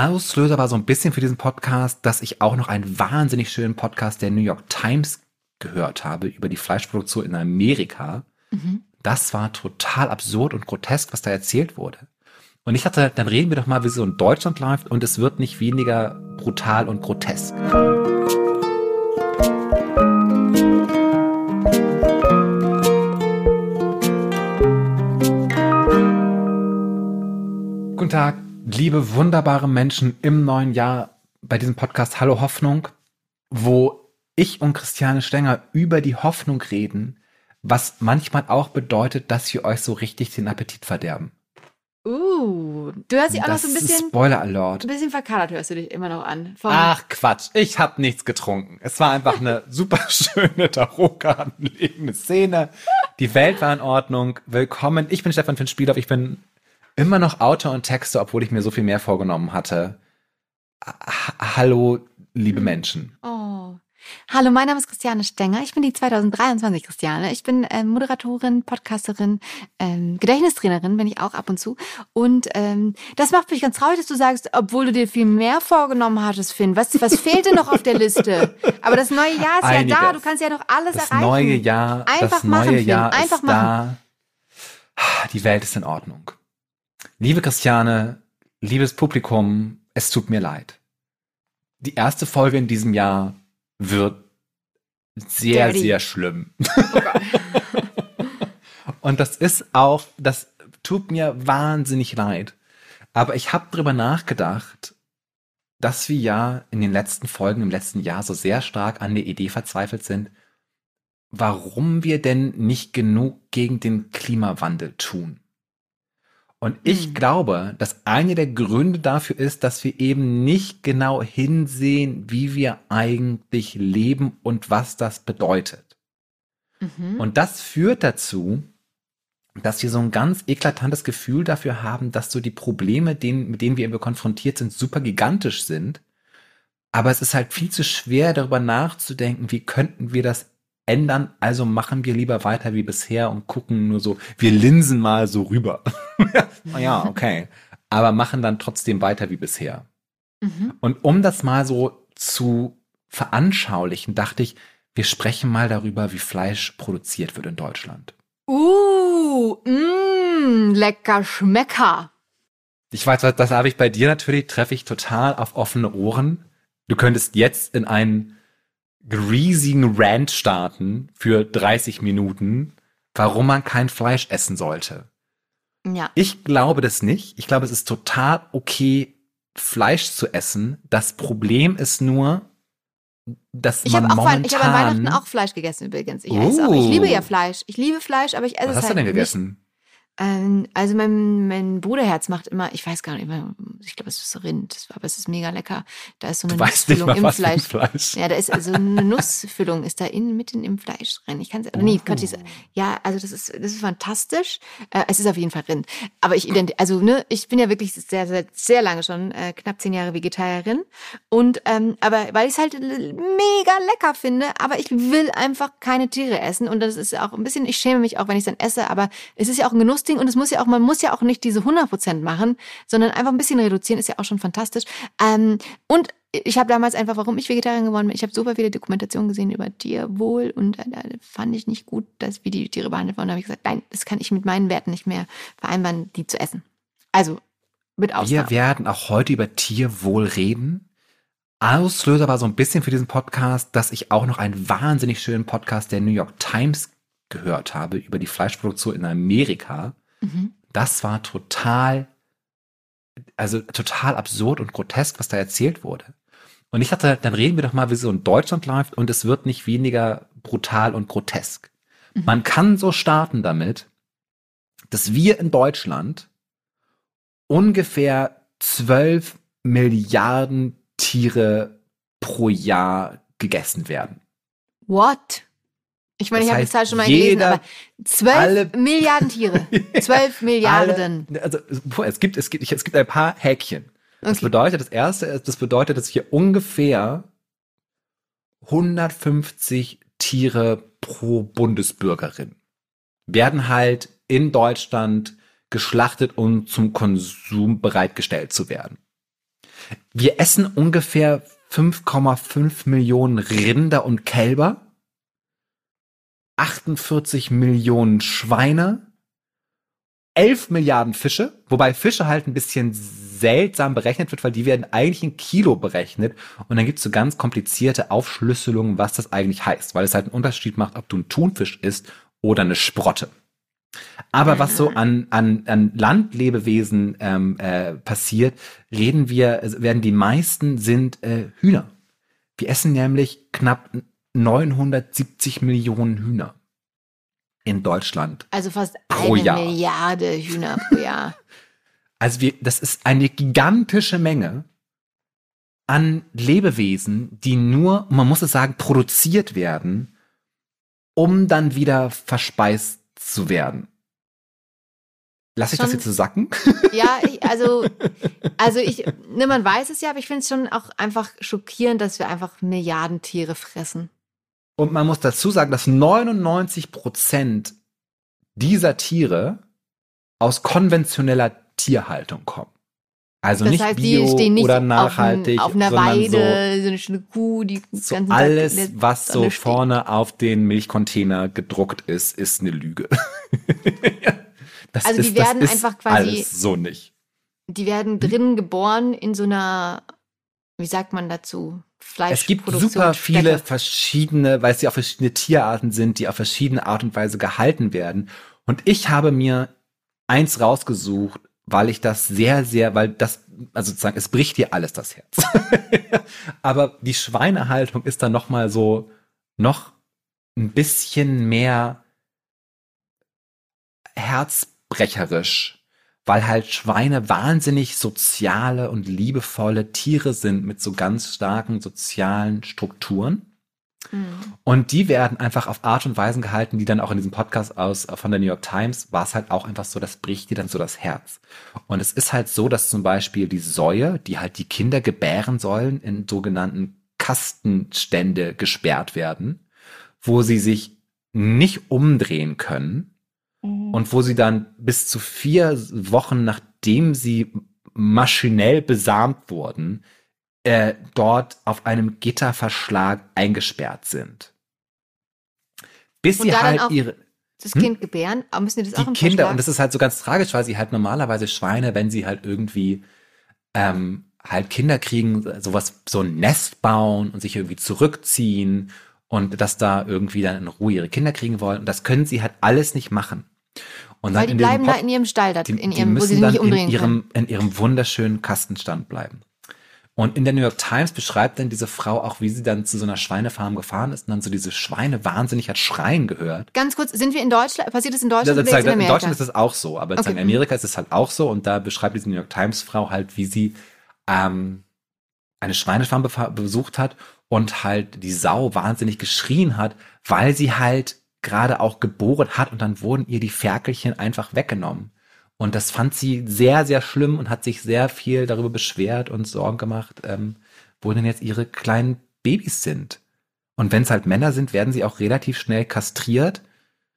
Auslöser war so ein bisschen für diesen Podcast, dass ich auch noch einen wahnsinnig schönen Podcast der New York Times gehört habe über die Fleischproduktion in Amerika. Mhm. Das war total absurd und grotesk, was da erzählt wurde. Und ich dachte, dann reden wir doch mal, wie so in Deutschland läuft und es wird nicht weniger brutal und grotesk. Guten Tag, liebe wunderbare Menschen im neuen Jahr bei diesem Podcast Hallo Hoffnung, wo ich und Christiane Stenger über die Hoffnung reden, was manchmal auch bedeutet, dass wir euch so richtig den Appetit verderben. Uh, du hörst dich auch noch so ein bisschen. Spoiler Alert. Ein bisschen verkadert hörst du dich immer noch an. Vom Ach Quatsch, ich habe nichts getrunken. Es war einfach eine super schöne Tarotkartenlegende Szene. Die Welt war in Ordnung. Willkommen. Ich bin Stefan Finn Spielhoff. Ich bin immer noch Autor und Texte, obwohl ich mir so viel mehr vorgenommen hatte. H Hallo, liebe Menschen. Oh. Hallo, mein Name ist Christiane Stenger. Ich bin die 2023 Christiane. Ich bin ähm, Moderatorin, Podcasterin, ähm, Gedächtnistrainerin, bin ich auch ab und zu. Und ähm, das macht mich ganz traurig, dass du sagst, obwohl du dir viel mehr vorgenommen hattest, Finn. Was, was fehlte noch auf der Liste? Aber das neue Jahr ist Einiges. ja da. Du kannst ja noch alles das erreichen. Neue Jahr, Einfach das machen, neue Jahr Finn. Einfach ist machen. da. Die Welt ist in Ordnung. Liebe Christiane, liebes Publikum, es tut mir leid. Die erste Folge in diesem Jahr wird sehr, Daddy. sehr schlimm. Oh Und das ist auch, das tut mir wahnsinnig leid. Aber ich habe drüber nachgedacht, dass wir ja in den letzten Folgen im letzten Jahr so sehr stark an der Idee verzweifelt sind, warum wir denn nicht genug gegen den Klimawandel tun. Und ich mhm. glaube, dass einer der Gründe dafür ist, dass wir eben nicht genau hinsehen, wie wir eigentlich leben und was das bedeutet. Mhm. Und das führt dazu, dass wir so ein ganz eklatantes Gefühl dafür haben, dass so die Probleme, denen, mit denen wir eben konfrontiert sind, super gigantisch sind. Aber es ist halt viel zu schwer, darüber nachzudenken, wie könnten wir das ändern, also machen wir lieber weiter wie bisher und gucken nur so, wir linsen mal so rüber. ja, okay. Aber machen dann trotzdem weiter wie bisher. Mhm. Und um das mal so zu veranschaulichen, dachte ich, wir sprechen mal darüber, wie Fleisch produziert wird in Deutschland. Uh, mh, lecker Schmecker. Ich weiß, das habe ich bei dir natürlich, treffe ich total auf offene Ohren. Du könntest jetzt in einen riesigen Rant starten für 30 Minuten, warum man kein Fleisch essen sollte. Ja. Ich glaube das nicht. Ich glaube, es ist total okay, Fleisch zu essen. Das Problem ist nur, dass ich man auch momentan... Ich habe an Weihnachten auch Fleisch gegessen übrigens. Ich, uh. auch, ich liebe ja Fleisch. Ich liebe Fleisch, aber ich esse Was es hast halt du denn gegessen? Ähm, also mein, mein Bruderherz macht immer, ich weiß gar nicht, ich glaube, es ist Rind, aber es ist mega lecker. Da ist so eine Nussfüllung mal, im Fleisch. Fleisch. Ja, da ist also eine Nussfüllung ist da innen mitten im Fleisch drin. Ich kann es, oh. nee, Gott, ich, ja, also das ist, das ist fantastisch. Äh, es ist auf jeden Fall Rind. Aber ich also ne, ich bin ja wirklich sehr, sehr, sehr lange schon, äh, knapp zehn Jahre Vegetarierin. Und ähm, aber weil ich es halt mega lecker finde, aber ich will einfach keine Tiere essen. Und das ist auch ein bisschen, ich schäme mich auch, wenn ich es dann esse, aber es ist ja auch ein Genuss Ding und es muss ja auch, man muss ja auch nicht diese 100% machen, sondern einfach ein bisschen reduzieren, ist ja auch schon fantastisch. Ähm, und ich habe damals einfach, warum ich Vegetarierin geworden bin, ich habe super viele Dokumentationen gesehen über Tierwohl und äh, fand ich nicht gut, dass wie die Tiere behandelt wurden. Da habe ich gesagt, nein, das kann ich mit meinen Werten nicht mehr vereinbaren, die zu essen. Also mit Ausnahme. Wir werden auch heute über Tierwohl reden. Auslöser war so ein bisschen für diesen Podcast, dass ich auch noch einen wahnsinnig schönen Podcast der New York Times gehört habe über die Fleischproduktion in Amerika. Mhm. Das war total, also total absurd und grotesk, was da erzählt wurde. Und ich dachte, dann reden wir doch mal, wie so in Deutschland läuft und es wird nicht weniger brutal und grotesk. Mhm. Man kann so starten damit, dass wir in Deutschland ungefähr zwölf Milliarden Tiere pro Jahr gegessen werden. What? Ich meine, das ich habe die Zahl schon mal gelesen, aber zwölf Milliarden Tiere. Zwölf Milliarden. Alle, also es gibt, es gibt, es gibt ein paar Häkchen. Das okay. bedeutet, das erste, das bedeutet, dass hier ungefähr 150 Tiere pro Bundesbürgerin werden halt in Deutschland geschlachtet, um zum Konsum bereitgestellt zu werden. Wir essen ungefähr 5,5 Millionen Rinder und Kälber, 48 Millionen Schweine, 11 Milliarden Fische, wobei Fische halt ein bisschen seltsam berechnet wird, weil die werden eigentlich in Kilo berechnet und dann gibt's so ganz komplizierte Aufschlüsselungen, was das eigentlich heißt, weil es halt einen Unterschied macht, ob du ein Thunfisch isst oder eine Sprotte. Aber was so an, an, an Landlebewesen ähm, äh, passiert, reden wir, werden die meisten sind äh, Hühner. Wir essen nämlich knapp 970 Millionen Hühner in Deutschland. Also fast Pro eine Jahr. Milliarde Hühner pro Jahr. Also wir, das ist eine gigantische Menge an Lebewesen, die nur, man muss es sagen, produziert werden, um dann wieder verspeist zu werden. Lass ich das jetzt so sacken? Ja, ich, also, also ich, ne, man weiß es ja, aber ich finde es schon auch einfach schockierend, dass wir einfach Milliarden Tiere fressen. Und man muss dazu sagen, dass 99 Prozent dieser Tiere aus konventioneller Tierhaltung kommen. Also Das nicht heißt, bio die stehen nicht oder auf, nachhaltig, ein, auf einer Weide, so, eine schöne Kuh, die so, ganzen so Tag alles, der was so steht. vorne auf den Milchcontainer gedruckt ist, ist eine Lüge. das Also die ist, das werden einfach quasi- so nicht. Die werden drinnen geboren in so einer, wie sagt man dazu? Es gibt super viele verschiedene, weil sie auch verschiedene Tierarten sind, die auf verschiedene Art und Weise gehalten werden. Und ich habe mir eins rausgesucht, weil ich das sehr, sehr, weil das, also sozusagen, es bricht dir alles das Herz. Aber die Schweinehaltung ist dann noch mal so, noch ein bisschen mehr herzbrecherisch, weil halt Schweine wahnsinnig soziale und liebevolle Tiere sind mit so ganz starken sozialen Strukturen. Mhm. Und die werden einfach auf Art und Weisen gehalten, die dann auch in diesem Podcast aus von der New York Times war es halt auch einfach so, das bricht dir dann so das Herz. Und es ist halt so, dass zum Beispiel die Säue, die halt die Kinder gebären sollen, in sogenannten Kastenstände gesperrt werden, wo sie sich nicht umdrehen können und wo sie dann bis zu vier Wochen, nachdem sie maschinell besamt wurden, äh, dort auf einem Gitterverschlag eingesperrt sind. Bis Und sie halt auch ihre Das Hm? Kind gebären, aber müssen die das auch die im Kinder, Verschlag? und das ist halt so ganz tragisch, weil sie halt normalerweise Schweine, wenn sie halt irgendwie ähm, halt Kinder kriegen, sowas, so ein Nest bauen und sich irgendwie zurückziehen und dass da irgendwie dann in Ruhe ihre Kinder kriegen wollen. Und das können sie halt alles nicht machen. Und Weil die bleiben da in ihrem Stall, da, die, in ihrem, wo sie sich nicht umdrehen in können. ihrem, in ihrem wunderschönen Kastenstand bleiben. Und in der New York Times beschreibt dann diese Frau auch, wie sie dann zu so einer Schweinefarm gefahren ist und dann so diese Schweine wahnsinnig hat schreien gehört. Ganz kurz, sind wir in Deutschland? Passiert das in Deutschland sozusagen, jetzt in in? Deutschland ist es auch so, aber Okay. in Amerika ist es halt auch so und da beschreibt diese New York Times Frau halt, wie sie ähm, eine Schweinefarm besucht hat und halt die Sau wahnsinnig geschrien hat, weil sie halt gerade auch geboren hat und dann wurden ihr die Ferkelchen einfach weggenommen. Und das fand sie sehr, sehr schlimm und hat sich sehr viel darüber beschwert und Sorgen gemacht, ähm, wo denn jetzt ihre kleinen Babys sind. Und wenn es halt Männer sind, werden sie auch relativ schnell kastriert,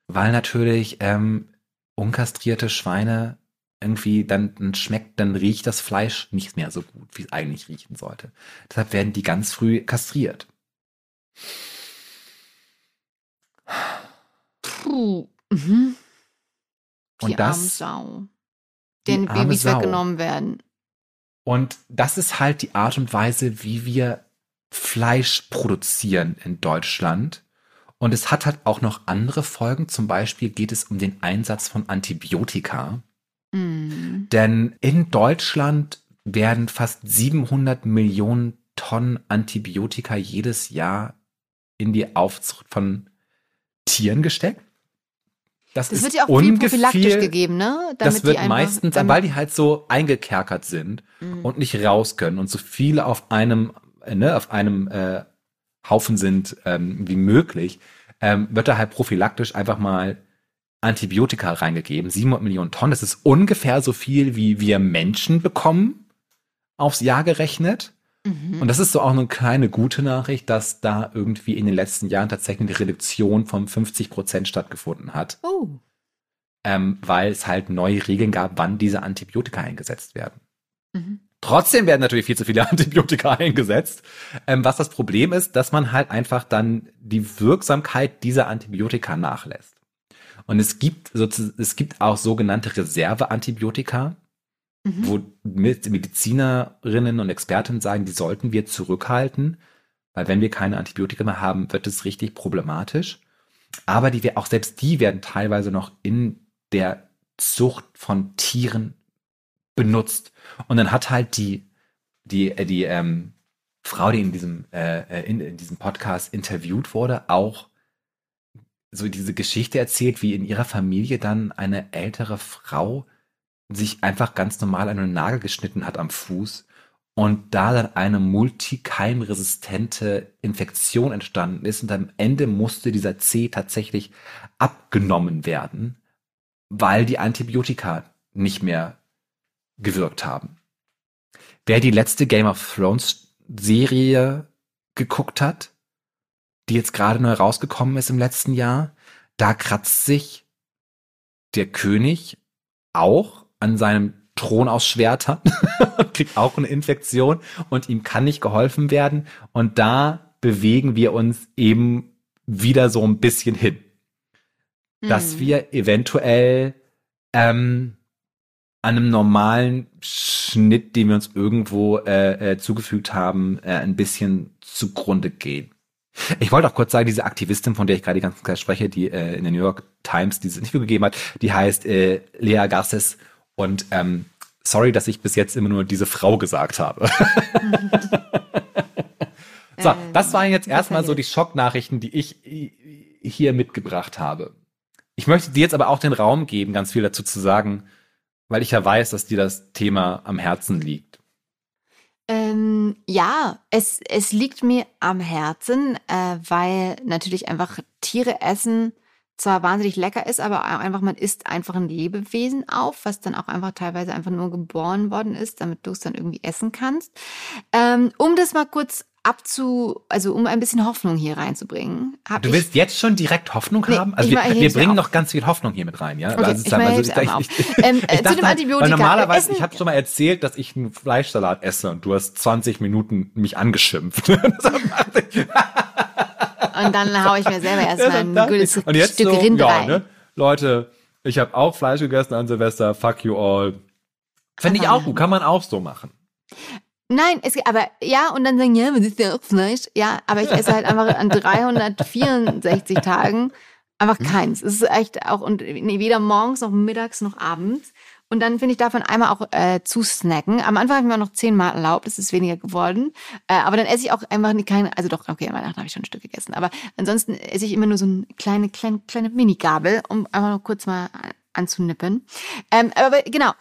weil natürlich ähm, unkastrierte Schweine irgendwie dann, dann schmeckt, dann riecht das Fleisch nicht mehr so gut, wie es eigentlich riechen sollte. Deshalb werden die ganz früh kastriert. Mhm. Die Und das- arme Sau. arme Babys Sau. weggenommen werden. Und das ist halt die Art und Weise, wie wir Fleisch produzieren in Deutschland. Und es hat halt auch noch andere Folgen. Zum Beispiel geht es um den Einsatz von Antibiotika. Mhm. Denn in Deutschland werden fast 700 Millionen Tonnen Antibiotika jedes Jahr in die Aufzucht von Tieren gesteckt. Das ist wird ja auch viel prophylaktisch gegeben, ne? das die wird meistens, damit- weil die halt so eingekerkert sind Mhm. und nicht raus können und so viele auf einem, äh, ne, auf einem äh, Haufen sind ähm, wie möglich, ähm, wird da halt prophylaktisch einfach mal Antibiotika reingegeben. 700 Millionen Tonnen, das ist ungefähr so viel, wie wir Menschen bekommen aufs Jahr gerechnet. Mhm. Und das ist so auch eine kleine gute Nachricht, dass da irgendwie in den letzten Jahren tatsächlich eine Reduktion von 50 Prozent stattgefunden hat, oh. ähm, weil es halt neue Regeln gab, wann diese Antibiotika eingesetzt werden. Mhm. Trotzdem werden natürlich viel zu viele Antibiotika eingesetzt. Ähm, was das Problem ist, dass man halt einfach dann die Wirksamkeit dieser Antibiotika nachlässt. Und es gibt, es gibt auch sogenannte Reserveantibiotika, mhm. wo Medizinerinnen und Expertinnen sagen, die sollten wir zurückhalten, weil wenn wir keine Antibiotika mehr haben, wird es richtig problematisch. Aber die, auch selbst die werden teilweise noch in der Zucht von Tieren benutzt. Und dann hat halt die, die, äh, die ähm, Frau, die in diesem, äh, äh, in, in diesem Podcast interviewt wurde, auch so diese Geschichte erzählt, wie in ihrer Familie dann eine ältere Frau sich einfach ganz normal einen Nagel geschnitten hat am Fuß und da dann eine multikeimresistente Infektion entstanden ist und am Ende musste dieser C tatsächlich abgenommen werden, weil die Antibiotika nicht mehr gewirkt haben. Wer die letzte Game of Thrones Serie geguckt hat, die jetzt gerade neu rausgekommen ist im letzten Jahr, da kratzt sich der König auch an seinem Thron aus Schwertern kriegt auch eine Infektion und ihm kann nicht geholfen werden. Und da bewegen wir uns eben wieder so ein bisschen hin, mhm. dass wir eventuell ähm, an einem normalen Schnitt, den wir uns irgendwo äh, äh, zugefügt haben, äh, ein bisschen zugrunde gehen. Ich wollte auch kurz sagen, diese Aktivistin, von der ich gerade die ganze Zeit spreche, die äh, in der New York Times dieses Interview gegeben hat, die heißt äh, Lea Garces und ähm, sorry, dass ich bis jetzt immer nur diese Frau gesagt habe. so, äh, das waren jetzt erstmal so die Schocknachrichten, die ich hier mitgebracht habe. Ich möchte dir jetzt aber auch den Raum geben, ganz viel dazu zu sagen, weil ich ja weiß, dass dir das Thema am Herzen liegt. Ähm, ja, es, es liegt mir am Herzen, äh, weil natürlich einfach Tiere essen zwar wahnsinnig lecker ist, aber auch einfach, man isst einfach ein Lebewesen auf, was dann auch einfach teilweise einfach nur geboren worden ist, damit du es dann irgendwie essen kannst. Ähm, um das mal kurz abzu, also um ein bisschen Hoffnung hier reinzubringen. du willst ich, jetzt schon direkt Hoffnung nee, haben? Also wir, wir bringen noch ganz viel Hoffnung hier mit rein, ja? Okay, also ich, also ich, ich, ich, ähm, äh, zu dem halt, Antibiotika. normalerweise, ich habe schon mal erzählt, dass ich einen Fleischsalat esse und du hast 20 Minuten mich angeschimpft. und dann haue ich mir selber erstmal ein gutes und jetzt Stück so, Rind ja, rein. Ne? Leute, ich habe auch Fleisch gegessen an Silvester, fuck you all. Finde ich auch gut, kann man auch so machen. Nein, es, aber ja, und dann sagen, ja, man isst ja auch Fleisch. Ja, aber ich esse halt einfach an 364 Tagen einfach hm? keins. Es ist echt auch, und weder morgens noch mittags noch abends. Und dann finde ich davon einmal auch äh, zu snacken. Am Anfang habe ich mir noch zehnmal erlaubt, es ist weniger geworden. Äh, aber dann esse ich auch einfach keine, also doch, okay, an Weihnachten habe ich schon ein Stück gegessen. Aber ansonsten esse ich immer nur so eine kleine, kleine, kleine Mini-Gabel, um einfach nur kurz mal anzunippen. Ähm, aber genau,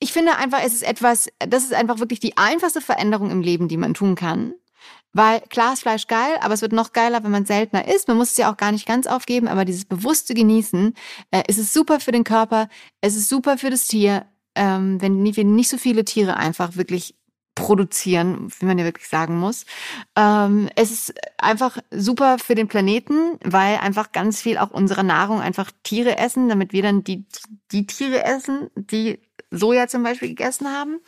ich finde einfach, es ist etwas, das ist einfach wirklich die einfachste Veränderung im Leben, die man tun kann. Weil klar ist Fleisch geil, aber es wird noch geiler, wenn man seltener isst. Man muss es ja auch gar nicht ganz aufgeben, aber dieses bewusste Genießen, äh, ist es super für den Körper, es ist super für das Tier, ähm, wenn wir nicht so viele Tiere einfach wirklich produzieren, wie man ja wirklich sagen muss. Ähm, es ist einfach super für den Planeten, weil einfach ganz viel auch unserer Nahrung einfach Tiere essen, damit wir dann die, die Tiere essen, die Soja zum Beispiel gegessen haben.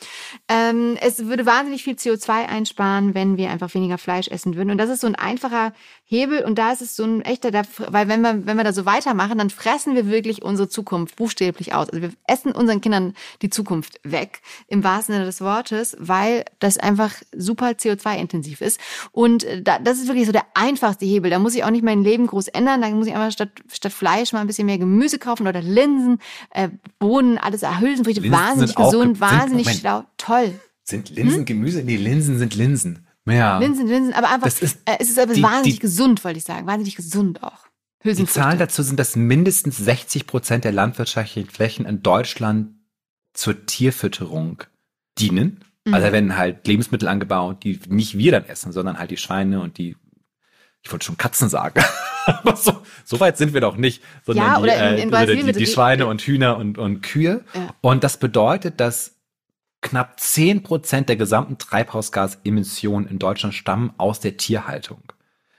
Ähm, es würde wahnsinnig viel CO2 einsparen, wenn wir einfach weniger Fleisch essen würden. Und das ist so ein einfacher Hebel und da ist es so ein echter, weil wenn wir, wenn wir da so weitermachen, dann fressen wir wirklich unsere Zukunft buchstäblich aus. Also wir essen unseren Kindern die Zukunft weg, im wahrsten Sinne des Wortes, weil das einfach super CO2-intensiv ist. Und äh, da, das ist wirklich so der einfachste Hebel. Da muss ich auch nicht mein Leben groß ändern. Da muss ich einfach statt, statt Fleisch mal ein bisschen mehr Gemüse kaufen oder Linsen, äh, Bohnen, alles Hülsenfrüchte, wahnsinnig gesund, wahnsinnig sind, schlau, toll. Sind Linsen hm? Gemüse? Nee, Linsen sind Linsen. Ja. Linsen, Linsen, aber einfach, ist, äh, es ist aber die, wahnsinnig die, gesund, wollte ich sagen. Wahnsinnig gesund auch. Die Zahlen dazu sind, dass mindestens 60 Prozent der landwirtschaftlichen Flächen in Deutschland zur Tierfütterung dienen. Mhm. Also werden halt Lebensmittel angebaut, die nicht wir dann essen, sondern halt die Schweine und die, ich wollte schon Katzen sagen. Aber so, so weit sind wir doch nicht, sondern ja, die, in, in äh, die, die, Schweine und Hühner und, und Kühe. Ja. Und das bedeutet, dass knapp zehn Prozent der gesamten Treibhausgasemissionen in Deutschland stammen aus der Tierhaltung.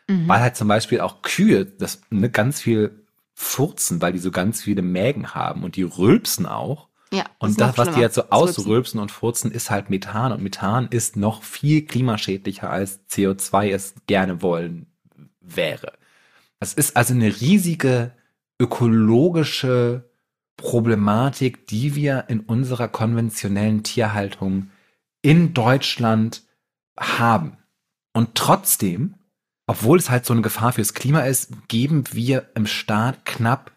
Mhm. Weil halt zum Beispiel auch Kühe das ne, ganz viel furzen, weil die so ganz viele Mägen haben und die rülpsen auch. Ja, Und das, was die jetzt so ausrülpsen und furzen, ist halt Methan. Und Methan ist noch viel klimaschädlicher als CO2 es gerne wollen wäre. Das ist also eine riesige ökologische Problematik, die wir in unserer konventionellen Tierhaltung in Deutschland haben. Und trotzdem, obwohl es halt so eine Gefahr fürs Klima ist, geben wir im Staat knapp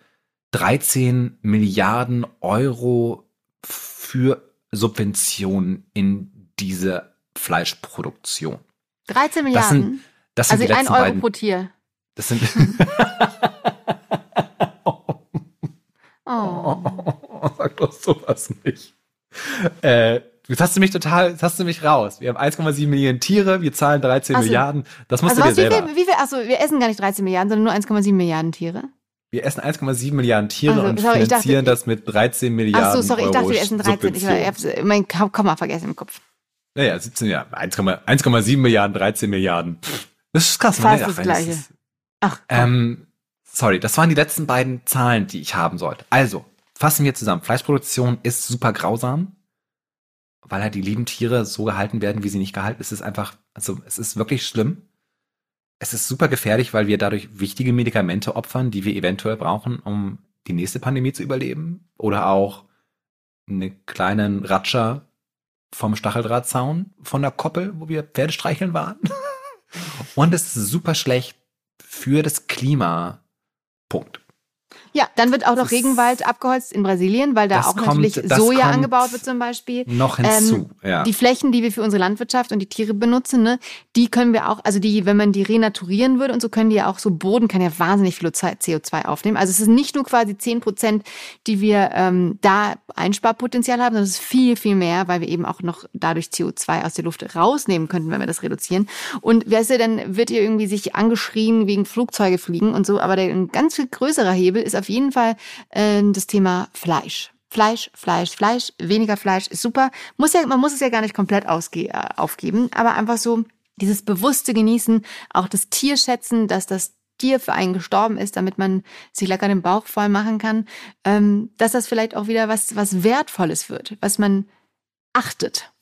13 Milliarden Euro für Subventionen in diese Fleischproduktion. 13 Milliarden? Das sind, das sind also ein Euro beiden, pro Tier. Das sind Oh. Sag doch sowas nicht. Äh, jetzt hast du mich total, jetzt hast du mich raus. Wir haben 1,7 Millionen Tiere, wir zahlen 13 Also- Milliarden. Das musst Also du dir wie selber. viel, wie viel, achso, wir essen gar nicht 13 Milliarden, sondern nur 1,7 Milliarden Tiere. Wir essen 1,7 Milliarden Tiere Also, und sorry, finanzieren dachte- das mit 13 Milliarden Achso, sorry, ich dachte, wir Euro essen 13. Ich hab's, mein Komma vergessen im Kopf. Naja, 17 ja, 1,7 1,7 Milliarden, 13 Milliarden. Pff, Das ist krass. Fast ne? das Ach, Gleiche. ist- Ach, Ähm, sorry, das waren die letzten beiden Zahlen, die ich haben sollte. Also, fassen wir zusammen. Fleischproduktion ist super grausam, weil halt die lieben Tiere so gehalten werden, wie sie nicht gehalten. Es ist einfach, also es ist wirklich schlimm. Es ist super gefährlich, weil wir dadurch wichtige Medikamente opfern, die wir eventuell brauchen, um die nächste Pandemie zu überleben. Oder auch einen kleinen Ratscher vom Stacheldrahtzaun von der Koppel, wo wir Pferde streicheln waren. Und es ist super schlecht für das Klima. Punkt. Ja, dann wird auch noch Regenwald abgeholzt in Brasilien, weil da auch kommt- natürlich Soja angebaut wird zum Beispiel. Noch hinzu, ja. Die Flächen, die wir für unsere Landwirtschaft und die Tiere benutzen, ne, die können wir auch, also die, wenn man die renaturieren würde und so, können die ja auch so Boden kann ja wahnsinnig viel CO2 aufnehmen. Also es ist nicht nur quasi 10 Prozent, die wir ähm, da Einsparpotenzial haben, sondern es ist viel, viel mehr, weil wir eben auch noch dadurch CO2 aus der Luft rausnehmen könnten, wenn wir das reduzieren. Und weißt du, dann wird ihr irgendwie sich angeschrien wegen Flugzeuge fliegen und so, aber der ein ganz viel größerer Hebel ist auf jeden Fall äh, das Thema Fleisch. Fleisch, Fleisch, Fleisch, weniger Fleisch ist super. Muss ja, man muss es ja gar nicht komplett ausge äh, aufgeben, aber einfach so dieses bewusste Genießen, auch das Tier schätzen, dass das Tier für einen gestorben ist, damit man sich lecker den Bauch voll machen kann, ähm, dass das vielleicht auch wieder was, was Wertvolles wird, was man achtet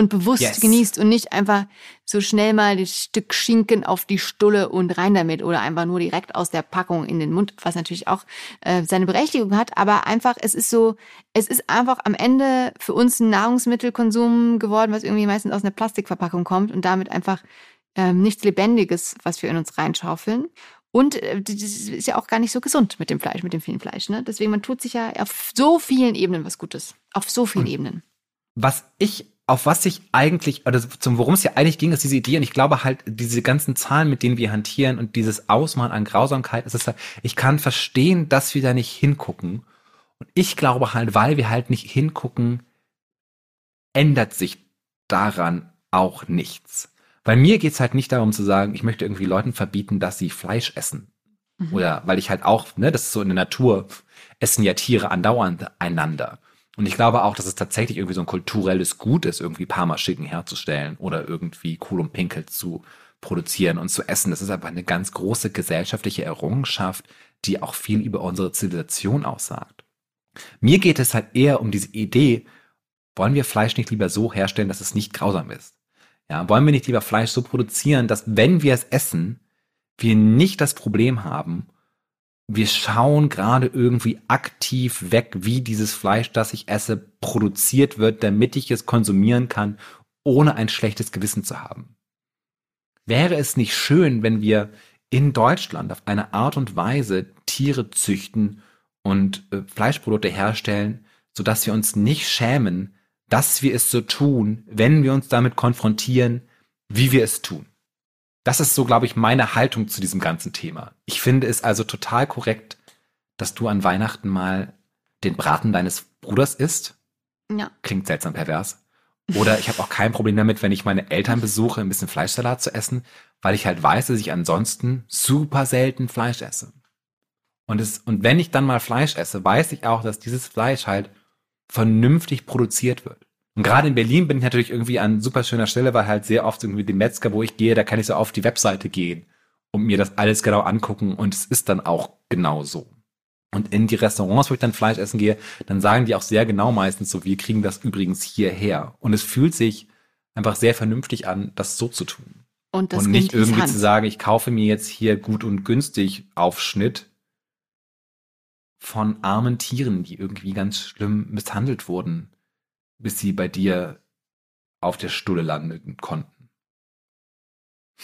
und bewusst Yes. genießt und nicht einfach so schnell mal das Stück Schinken auf die Stulle und rein damit oder einfach nur direkt aus der Packung in den Mund, was natürlich auch äh, seine Berechtigung hat, aber einfach, es ist so, es ist einfach am Ende für uns ein Nahrungsmittelkonsum geworden, was irgendwie meistens aus einer Plastikverpackung kommt und damit einfach ähm, nichts Lebendiges, was wir in uns reinschaufeln. Und äh, das ist ja auch gar nicht so gesund mit dem Fleisch, mit dem vielen Fleisch. Ne? Deswegen, man tut sich ja auf so vielen Ebenen was Gutes. Auf so vielen Ebenen. was ich, auf was ich eigentlich, oder zum worum es ja eigentlich ging, ist diese Idee, und ich glaube halt, diese ganzen Zahlen, mit denen wir hantieren und dieses Ausmaß an Grausamkeit, es ist halt, ich kann verstehen, dass wir da nicht hingucken. Und ich glaube halt, weil wir halt nicht hingucken, ändert sich daran auch nichts. Weil mir geht's halt nicht darum zu sagen, ich möchte irgendwie Leuten verbieten, dass sie Fleisch essen. Mhm. Oder weil ich halt auch, ne, das ist so in der Natur, essen ja Tiere andauernd einander. Und ich glaube auch, dass es tatsächlich irgendwie so ein kulturelles Gut ist, irgendwie Parmaschinken herzustellen oder irgendwie Kohl und Pinkel zu produzieren und zu essen. Das ist aber eine ganz große gesellschaftliche Errungenschaft, die auch viel über unsere Zivilisation aussagt. Mir geht es halt eher um diese Idee, wollen wir Fleisch nicht lieber so herstellen, dass es nicht grausam ist? Ja, wollen wir nicht lieber Fleisch so produzieren, dass wenn wir es essen, wir nicht das Problem haben, wir schauen gerade irgendwie aktiv weg, wie dieses Fleisch, das ich esse, produziert wird, damit ich es konsumieren kann, ohne ein schlechtes Gewissen zu haben. Wäre es nicht schön, wenn wir in Deutschland auf eine Art und Weise Tiere züchten und äh, Fleischprodukte herstellen, sodass wir uns nicht schämen, dass wir es so tun, wenn wir uns damit konfrontieren, wie wir es tun. Das ist so, glaube ich, meine Haltung zu diesem ganzen Thema. Ich finde es also total korrekt, dass du an Weihnachten mal den Braten deines Bruders isst. Ja. Klingt seltsam pervers. Oder ich habe auch kein Problem damit, wenn ich meine Eltern besuche, ein bisschen Fleischsalat zu essen, weil ich halt weiß, dass ich ansonsten super selten Fleisch esse. Und, es, und wenn ich dann mal Fleisch esse, weiß ich auch, dass dieses Fleisch halt vernünftig produziert wird. Und gerade in Berlin bin ich natürlich irgendwie an super schöner Stelle, weil halt sehr oft irgendwie die Metzger, wo ich gehe, da kann ich so auf die Webseite gehen und mir das alles genau angucken und es ist dann auch genau so. Und in die Restaurants, wo ich dann Fleisch essen gehe, dann sagen die auch sehr genau meistens so, wir kriegen das übrigens hierher. Und es fühlt sich einfach sehr vernünftig an, das so zu tun. Und, das und nicht irgendwie Hand. zu sagen, ich kaufe mir jetzt hier gut und günstig Aufschnitt von armen Tieren, die irgendwie ganz schlimm misshandelt wurden, bis sie bei dir auf der Stulle landen konnten.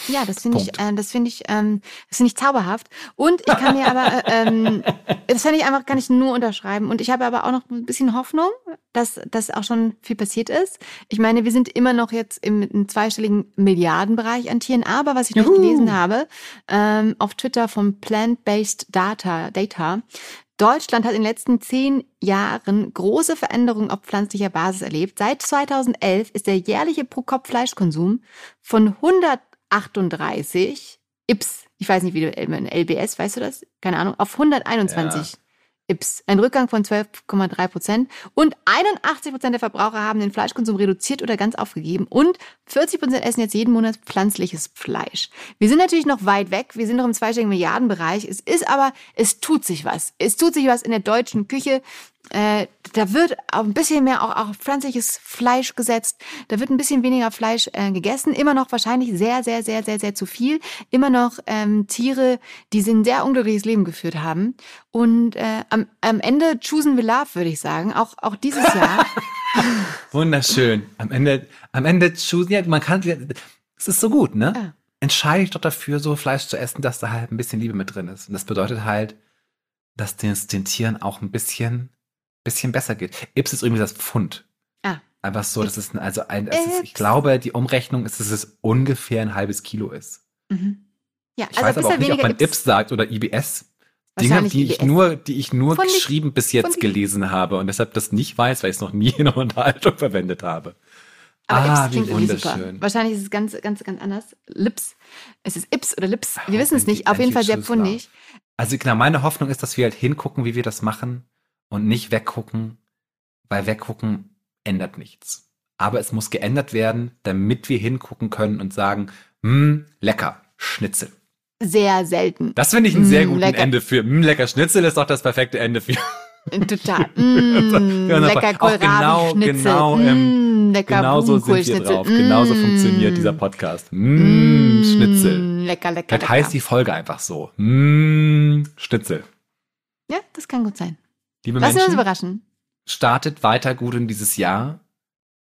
Ja, das finde ich, äh, das finde ich, ähm, das finde ich zauberhaft. Und ich kann mir aber, äh, ähm, das kann ich einfach, kann ich nur unterschreiben. Und ich habe aber auch noch ein bisschen Hoffnung, dass, dass auch schon viel passiert ist. Ich meine, wir sind immer noch jetzt im, im zweistelligen Milliardenbereich an Tieren. Aber was ich noch gelesen habe, ähm, auf Twitter vom Plant-Based Data, Data, Deutschland hat in den letzten zehn Jahren große Veränderungen auf pflanzlicher Basis erlebt. Seit 2011 ist der jährliche Pro-Kopf-Fleischkonsum von 138 Ips, ich weiß nicht, wie du LBS, weißt du das? Keine Ahnung, auf 121 Ips. Ein Rückgang von 12,3 Prozent. Und 81 Prozent der Verbraucher haben den Fleischkonsum reduziert oder ganz aufgegeben. Und 40 Prozent essen jetzt jeden Monat pflanzliches Fleisch. Wir sind natürlich noch weit weg. Wir sind noch im zweistelligen Milliardenbereich. Es ist aber, es tut sich was. Es tut sich was in der deutschen Küche. Äh, da wird auch ein bisschen mehr auch, auch pflanzliches Fleisch gesetzt. Da wird ein bisschen weniger Fleisch äh, gegessen. Immer noch wahrscheinlich sehr, sehr, sehr, sehr, sehr zu viel. Immer noch ähm, Tiere, die ein sehr unglückliches Leben geführt haben. Und äh, am, am Ende choosen we love, würde ich sagen. Auch, auch dieses Jahr. Wunderschön. Am Ende, am Ende choose, ja, man kann, es ist so gut, ne? Ja. Entscheide dich doch dafür, so Fleisch zu essen, dass da halt ein bisschen Liebe mit drin ist. Und das bedeutet halt, dass es den Tieren auch ein bisschen, bisschen besser geht. Ips ist irgendwie das Pfund. Ah. Einfach so, das ist ein, also ein, ist, ich glaube, die Umrechnung ist, dass es ungefähr ein halbes Kilo ist. Mhm. Ja, Ich weiß aber auch nicht, ob man Ips. Ips sagt oder IBS. Dinge, die ich nur, die ich nur Von die- geschrieben bis jetzt gelesen habe und deshalb das nicht weiß, weil ich es noch nie in einer Unterhaltung verwendet habe. Aber ah, Ips wie klingt super. wunderschön. Wahrscheinlich ist es ganz, ganz, ganz anders. Lips. Es ist Ips oder Lips. Wir Ah, wissen es nicht. Auf jeden Fall sehr Tschüss, fundig. Also genau, meine Hoffnung ist, dass wir halt hingucken, wie wir das machen und nicht weggucken, weil weggucken ändert nichts. Aber es muss geändert werden, damit wir hingucken können und sagen, hm, lecker, Schnitzel. Sehr selten. Das finde ich ein sehr Mm, gutes lecker. Ende für, hm, lecker Schnitzel ist doch das perfekte Ende für. Total. Mm, lecker genau, Kohlrabi-Schnitzel. genau, ähm, mm, lecker Genauso sind wir drauf. Genauso Mm, funktioniert dieser Podcast. Hm, Schnitzel. mm, Lecker, lecker, Vielleicht lecker. heißt die Folge einfach so. Hm, Schnitzel. Ja, das kann gut sein. Liebe Lassen wir uns Menschen, überraschen. startet weiter gut in dieses Jahr.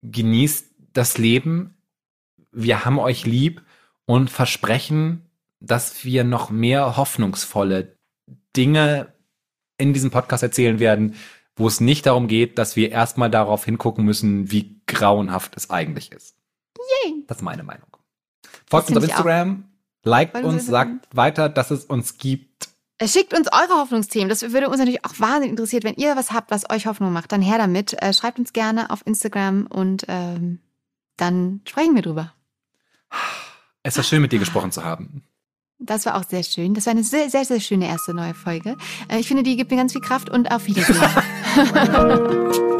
Genießt das Leben. Wir haben euch lieb und versprechen, dass wir noch mehr hoffnungsvolle Dinge in diesem Podcast erzählen werden, wo es nicht darum geht, dass wir erstmal darauf hingucken müssen, wie grauenhaft es eigentlich ist. Yay. Das ist meine Meinung. Folgt uns auf. Instagram, liked uns sagt weiter, dass es uns gibt. Äh, Schickt uns eure Hoffnungsthemen. Das würde uns natürlich auch wahnsinnig interessiert. Wenn ihr was habt, was euch Hoffnung macht, dann her damit. Äh, schreibt uns gerne auf Instagram und ähm, dann sprechen wir drüber. Es war schön, mit dir gesprochen zu haben. Das war auch sehr schön. Das war eine sehr, sehr, sehr schöne erste neue Folge. Äh, ich finde, die gibt mir ganz viel Kraft und auf Wiedersehen.